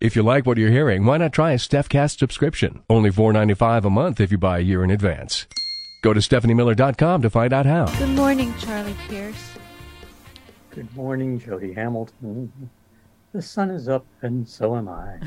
If you like what you're hearing, why not try a StephCast subscription? Only $4.95 a month if you buy a year in advance. Go to StephanieMiller.com to find out how. Good morning, Charlie Pierce. Good morning, Jody Hamilton. The sun is up, and so am I.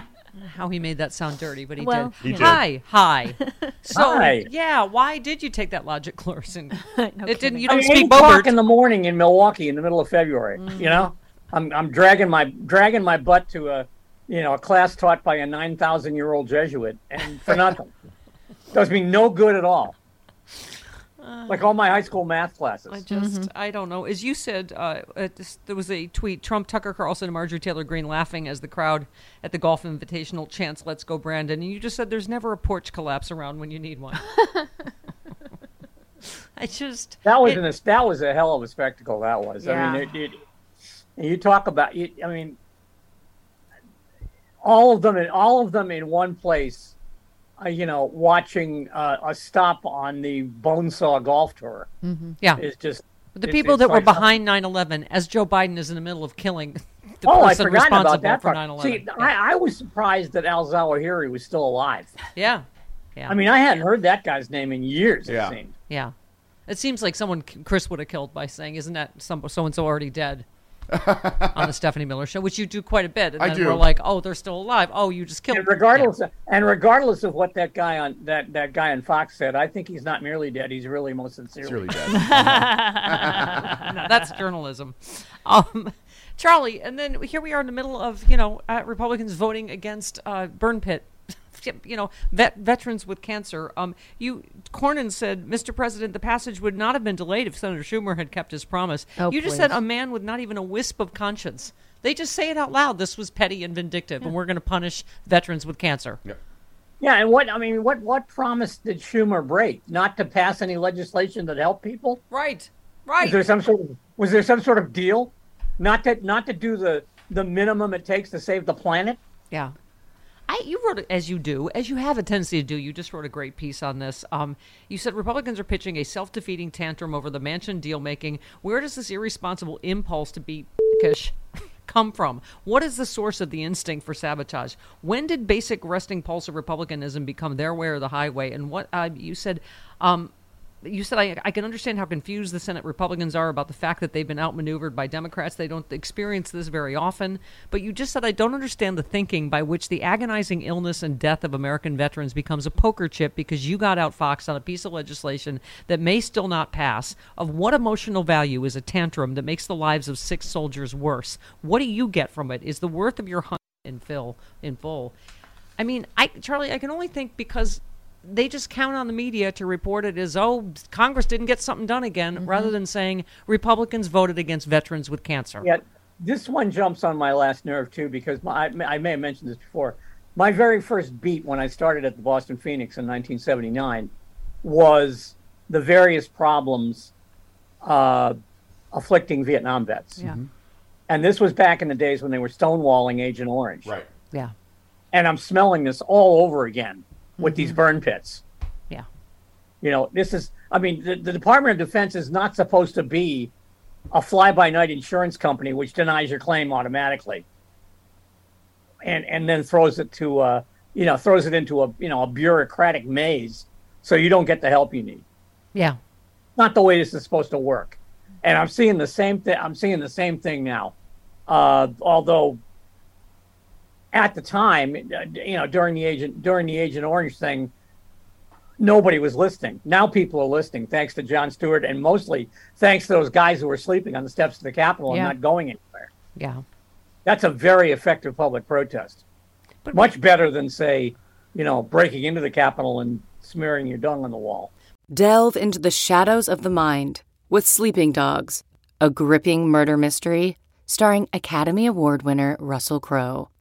How he made that sound dirty, but he Well, did. He did. Hi, hi. So Hi. yeah, why did you take that logic course? And it didn't. You don't mean, speak eight o'clock Bobert. in the morning in Milwaukee in the middle of February. Mm. You know, I'm I'm dragging my dragging my butt to a you know a class taught by a nine thousand year old Jesuit, and for nothing. Does me no good at all. Like all my high school math classes. I just, I don't know. As you said, uh, uh, this, there was a tweet: Trump, Tucker Carlson, and Marjorie Taylor Greene laughing as the crowd at the golf invitational chants "Let's go, Brandon." And you just said there's never a porch collapse around when you need one. I just That was it- an, that was a hell of a spectacle. That was. I mean, it, it, you talk about. You, I mean, all of them in all of them in one place. Uh, you know, watching uh, a stop on the Bonesaw Golf Tour yeah. is just. The it's- people it's that were behind 9/11, as Joe Biden is in the middle of killing the oh, I person forgot responsible about that for part. 9/11. See, I, I was surprised that Al Zawahiri was still alive. yeah, yeah. I mean, I hadn't heard that guy's name in years. Yeah. It seemed. Yeah. It seems like someone Chris would have killed by saying, "Isn't that some so and so already dead?" on the Stephanie Miller show, which you do quite a bit. And I then do. we're like, "Oh, they're still alive. Oh, you just killed." And regardless, of, and regardless of what that guy on that, that guy on Fox said, I think he's not merely dead; he's really most sincerely. Really dead. Yeah. No, that's journalism. Um, Charlie, and then here we are in the middle of you know uh, Republicans voting against uh, burn pit. You know, vet, veterans with cancer. Um, you, Cornyn said, Mr. President, the passage would not have been delayed if Senator Schumer had kept his promise. Oh, you just said a man with not even a wisp of conscience. They just say it out loud. This was petty and vindictive, and we're going to punish veterans with cancer. Yeah, and what I mean, what what promise did Schumer break? Not to pass any legislation that helped people? Right, right. Was right. there some sort of was there some sort of deal? Not to not to do the the minimum it takes to save the planet? Yeah. You wrote as you do, as you have a tendency to do. You just wrote a great piece on this. Um, you said Republicans are pitching a self-defeating tantrum over the Manchin deal making. Where does this irresponsible impulse to be come from? What is the source of the instinct for sabotage? When did basic resting pulse of republicanism become their way or the highway? And what uh, you said. Um, you said I, I can understand how confused the Senate Republicans are about the fact that they've been outmaneuvered by Democrats. They don't experience this very often. But you just said I don't understand the thinking by which the agonizing illness and death of American veterans becomes a poker chip because you got outfoxed on a piece of legislation that may still not pass. Of what emotional value is a tantrum that makes the lives of six soldiers worse? What do you get from it? Is the worth of your hunt in full? In full? I mean, I Charlie, I can only think because they just count on the media to report it as oh Congress didn't get something done again, rather than saying Republicans voted against veterans with cancer. Yeah, this one jumps on my last nerve too because my, I, I may have mentioned this before. My very first beat when I started at the Boston Phoenix in 1979 was the various problems uh, afflicting Vietnam vets. Yeah. And this was back in the days when they were stonewalling Agent Orange. Right. Yeah, And I'm smelling this all over again with these burn pits. yeah, You know, this is, I mean, the, the Department of Defense is not supposed to be a fly by night insurance company which denies your claim automatically and, and then throws it to, uh, you know, throws it into a you know a bureaucratic maze, so you don't get the help you need. Yeah. Not the way this is supposed to work. And I'm seeing the same thing. I'm seeing the same thing now. Uh, although at the time, uh, you know, during the agent during the Agent Orange thing, nobody was listening. Now people are listening, thanks to Jon Stewart, and mostly thanks to those guys who were sleeping on the steps of the Capitol Yeah. and not going anywhere. Yeah. That's a very effective public protest. But- Much better than say, you know, breaking into the Capitol and smearing your dung on the wall. Delve into the shadows of the mind with Sleeping Dogs, a gripping murder mystery starring Academy Award winner Russell Crowe.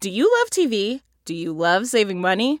Do you love TV? Do you love saving money?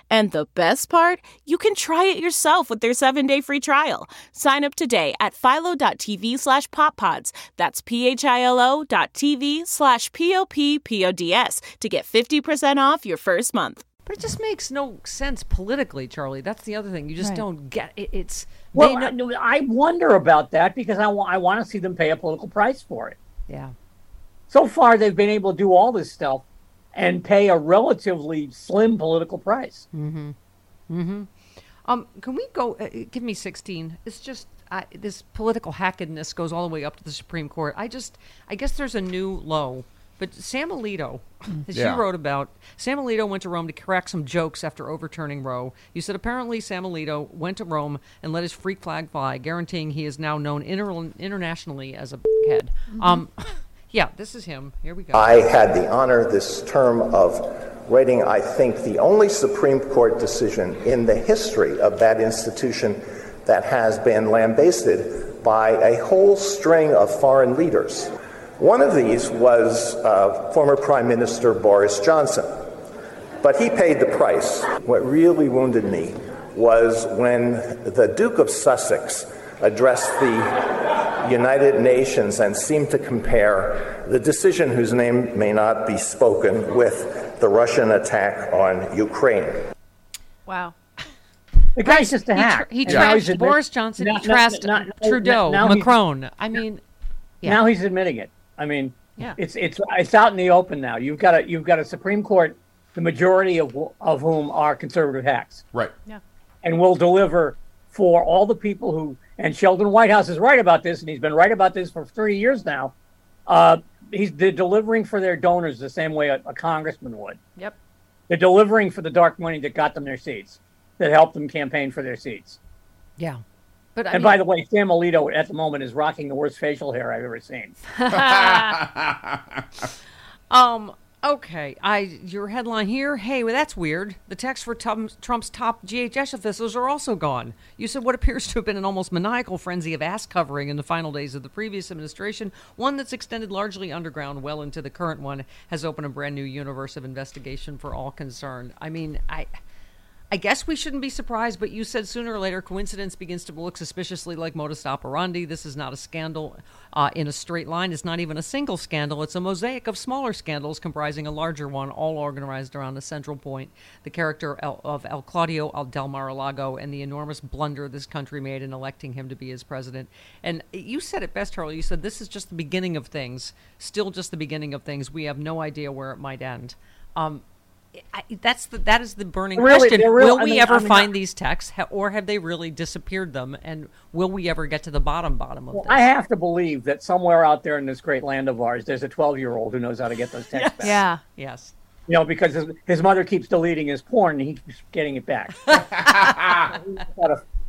And the best part, you can try it yourself with their 7-day free trial. Sign up today at philo.tv slash poppods. That's p-h-i-l-o dot tv slash p-o-p-p-o-d-s to get 50% off your first month. But it just makes no sense politically, Charlie. That's the other thing. You just Right. don't get it. It's Well, they I, I wonder about that because I want I want to see them pay a political price for it. yeah. So far, they've been able to do all this stuff and pay a relatively slim political price. Um, can we go? Uh, give me sixteen. It's just I, this political hackedness goes all the way up to the Supreme Court. I just, I guess there's a new low. But Sam Alito, as Yeah. you wrote about, Sam Alito went to Rome to crack some jokes after overturning Roe. You said apparently Sam Alito went to Rome and let his freak flag fly, guaranteeing he is now known inter- internationally as a head. Um, yeah, this is him. Here we go. I had the honor this term of writing, I think, the only Supreme Court decision in the history of that institution that has been lambasted by a whole string of foreign leaders. One of these was uh, former Prime Minister Boris Johnson. But he paid the price. What really wounded me was when the Duke of Sussex addressed the United Nations and seem to compare the decision whose name may not be spoken with the Russian attack on Ukraine. Wow. The guy's just a he, hack. tr- he And now he's trashed admit- Boris Johnson. now- he now- trashed now- now- Trudeau, now he's- Macron. I mean, yeah. Now he's admitting it. I mean, Yeah. it's it's it's out in the open now. You've got a you've got a Supreme Court, the majority of of whom are conservative hacks, Right. Yeah, and will deliver for all the people who. And Sheldon Whitehouse is right about this, and he's been right about this for three years now. Uh, he's they're delivering for their donors the same way a, a congressman would. Yep. They're delivering for the dark money that got them their seats, that helped them campaign for their seats. yeah. But I And mean, by the way, Sam Alito at the moment is rocking the worst facial hair I've ever seen. Um. Okay. I your headline here. Hey, well, that's weird. The text for Trump's, Trump's top DHS officials are also gone. You said what appears to have been an almost maniacal frenzy of ass covering in the final days of the previous administration, one that's extended largely underground, well into the current one, has opened a brand new universe of investigation for all concerned. I mean, I. I guess we shouldn't be surprised, but you said sooner or later coincidence begins to look suspiciously like modus operandi. This is not a scandal uh, in a straight line. It's not even a single scandal. It's a mosaic of smaller scandals comprising a larger one, all organized around a central point the character of El Caudillo del Mar-a-Lago and the enormous blunder this country made in electing him to be his president. And you said it best, Charlie. You said this is just the beginning of things, still just the beginning of things. We have no idea where it might end. Um, I, that's the that is the burning Really, question. they're real- will I we mean- ever I mean, find I- these texts, ha- or have they really disappeared them? And will we ever get to the bottom bottom of Well, this? I have to believe that somewhere out there in this great land of ours, there's a 12 year old who knows how to get those texts back. Yeah. yes, You know, because his, his mother keeps deleting his porn and he keeps getting it back.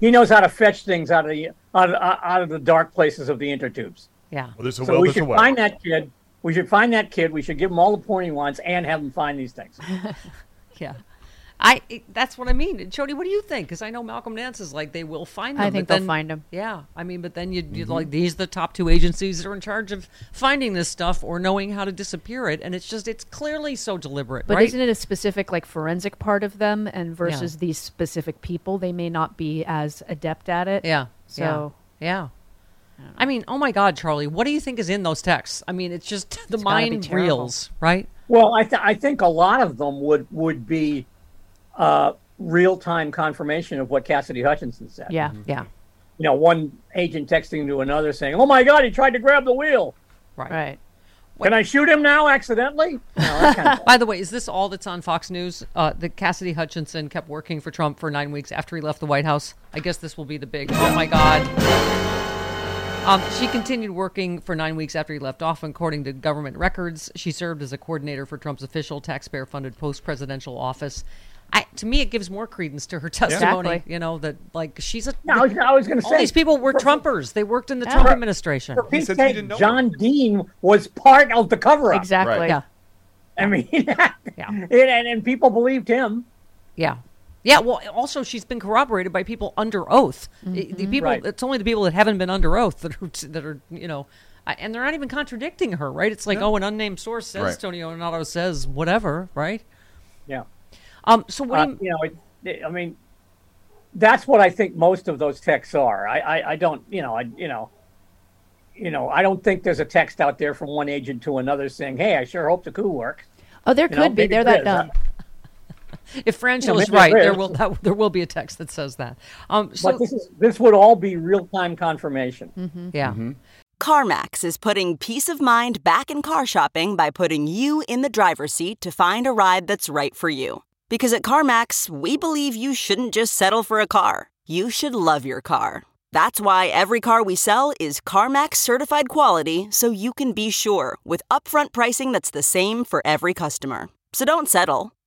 he knows how to fetch things out of the out of, out of the dark places of the intertubes. Yeah. Well, there's a So will, we there's a should find that kid. We should find that kid. We should give him all the porn he wants and have him find these things. Yeah. I it, that's what I mean. Jody, what do you think? Because I know Malcolm Nance is like they will find them. I think but they'll then- find 'em. Yeah, I mean, but then you you Mm-hmm. like these are the top two agencies that are in charge of finding this stuff or knowing how to disappear it, and it's just it's clearly so deliberate, But right? isn't it a specific like forensic part of them and versus these specific people? They may not be as adept at it. Yeah. So yeah. yeah. I mean, oh my God, Charlie, what do you think is in those texts? I mean, it's just the It's gotta be mind reels, right? Well, I, th- I think a lot of them would would be uh, real time confirmation of what Cassidy Hutchinson said. yeah. Yeah. You know, one agent texting to another saying, "Oh my God, he tried to grab the wheel. Right. Right. Can I shoot him now accidentally?" You know, that kind of By the way, is this all that's on Fox News? Uh, that Cassidy Hutchinson kept working for Trump for nine weeks after he left the White House. I guess this will be the big. Oh my God. Um, she continued working for nine weeks after he left off. According to government records, she served as a coordinator for Trump's official taxpayer-funded post-presidential office. I, to me, it gives more credence to her testimony. Exactly. You know that like she's a. No, I was, I was going to all say these people were Trumpers. They worked in the Trump administration. For Pete's said he sake, didn't know John Dean was part of the cover-up. Exactly. Right. Yeah. I mean, Yeah. and, and, and people believed him. Yeah. Yeah, well, also she's been corroborated by people under oath. I- The people, Right. it's only the people that haven't been under oath that are, that are you know, and they're not even contradicting her, right? It's like, oh, an unnamed source says Right. Tony Ornato says whatever, right? Yeah. Um, so what Uh, do you, you know, it, it- I mean, that's what I think most of those texts are. I, I, I don't, you know, I, you know, you know, I don't think there's a text out there from one agent to another saying, "Hey, I sure hope the coup works." Oh, there You could know, be. They're there that is. dumb. If Franchel maybe is right, there there is. will that, there will be a text that says that. Um, so But this is this would all be real time confirmation. yeah, CarMax is putting peace of mind back in car shopping by putting you in the driver's seat to find a ride that's right for you. Because at CarMax, we believe you shouldn't just settle for a car, you should love your car. That's why every car we sell is CarMax certified quality so you can be sure with upfront pricing that's the same for every customer. So don't settle.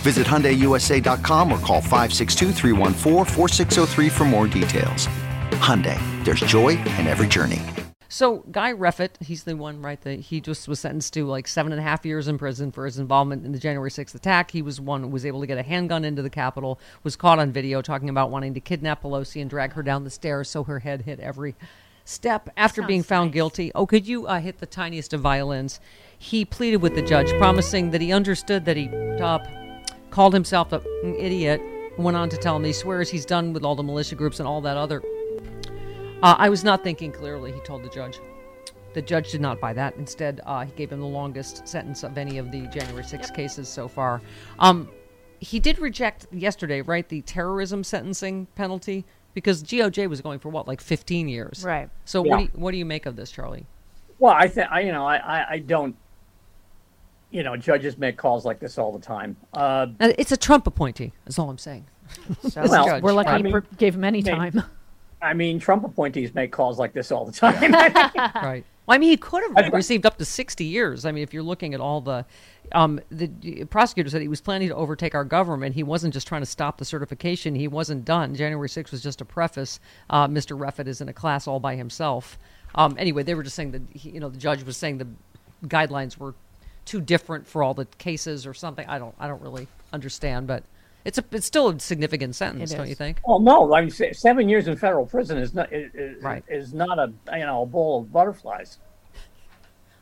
Visit HyundaiUSA.com or call 562-314-4603 for more details. Hyundai, there's joy in every journey. So Guy Reffitt, he's the one, right? That he just was sentenced to like seven and a half years in prison for his involvement in the January sixth attack. He was one who was able to get a handgun into the Capitol. Was caught on video talking about wanting to kidnap Pelosi and drag her down the stairs so her head hit every step. After being found guilty, oh, could you uh, hit the tiniest of violins? He pleaded with the judge, promising that he understood that he uh, called himself a- an idiot. Went on to tell him he swears he's done with all the militia groups and all that other uh, I was not thinking clearly, he told the judge. The judge did not buy that. Instead, uh, he gave him the longest sentence of any of the January 6 cases so far. Um, he did reject yesterday, right, the terrorism sentencing penalty because DOJ was going for what, like 15 years? Right. So Yeah. what, do you, what do you make of this, Charlie? Well, I think I, you know, I, I, I don't. You know, judges make calls like this all the time. Uh, Uh, It's a Trump appointee, That's all I'm saying. So Well, we're lucky I mean, pr- gave him any may- time. I mean, Trump appointees make calls like this all the time. right. Well, I mean, he could have received up to 60 years. I mean, if you're looking at all the, um, the the prosecutor said he was planning to overtake our government. He wasn't just trying to stop the certification. He wasn't done. January 6th was just a preface. Uh, Mr. Reffitt is in a class all by himself. Um, anyway, they were just saying that, he, you know, the judge was saying the guidelines were too different for all the cases or something. I don't, I don't really understand, but it's a, it's still a significant sentence, don't you think? well, no, I mean, seven years in federal prison is not is, is- Right. is not a you know a bowl of butterflies.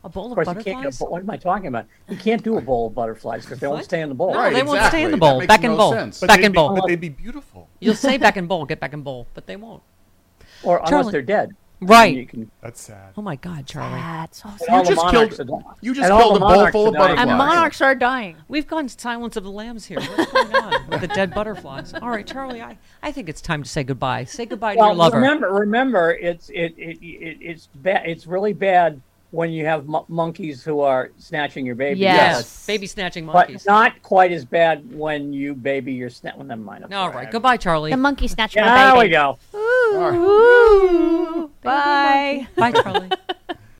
A bowl Of of, course, you can't. butterflies? What am I talking about? You can't do a bowl of butterflies because they won't stay in the bowl. No, Right, they won't stay in the bowl. Back in no bowl. sense. Back in bowl. But they'd be beautiful. You'll say back in bowl, get back in bowl, but they won't. or unless they're dead. Right. You can, That's sad. Oh my God, Charlie. That's so sad. all the just killed- you just killed a bowl full of butterflies. And monarchs are dying. We've gone to Silence of the Lambs here. What's going on with the dead butterflies? All right, Charlie, I, I think it's time to say goodbye. Say goodbye to your lover. remember, remember, it's it, it, it it's bad. It's really bad when you have mo- monkeys who are snatching your baby. Yes. Baby snatching monkeys. but monkeys. not quite as bad when you baby your snatch. Well, never mind. All right, goodbye, Charlie. The monkey snatched Yeah, my there we go. Ooh. Bye. Bye, Charlie.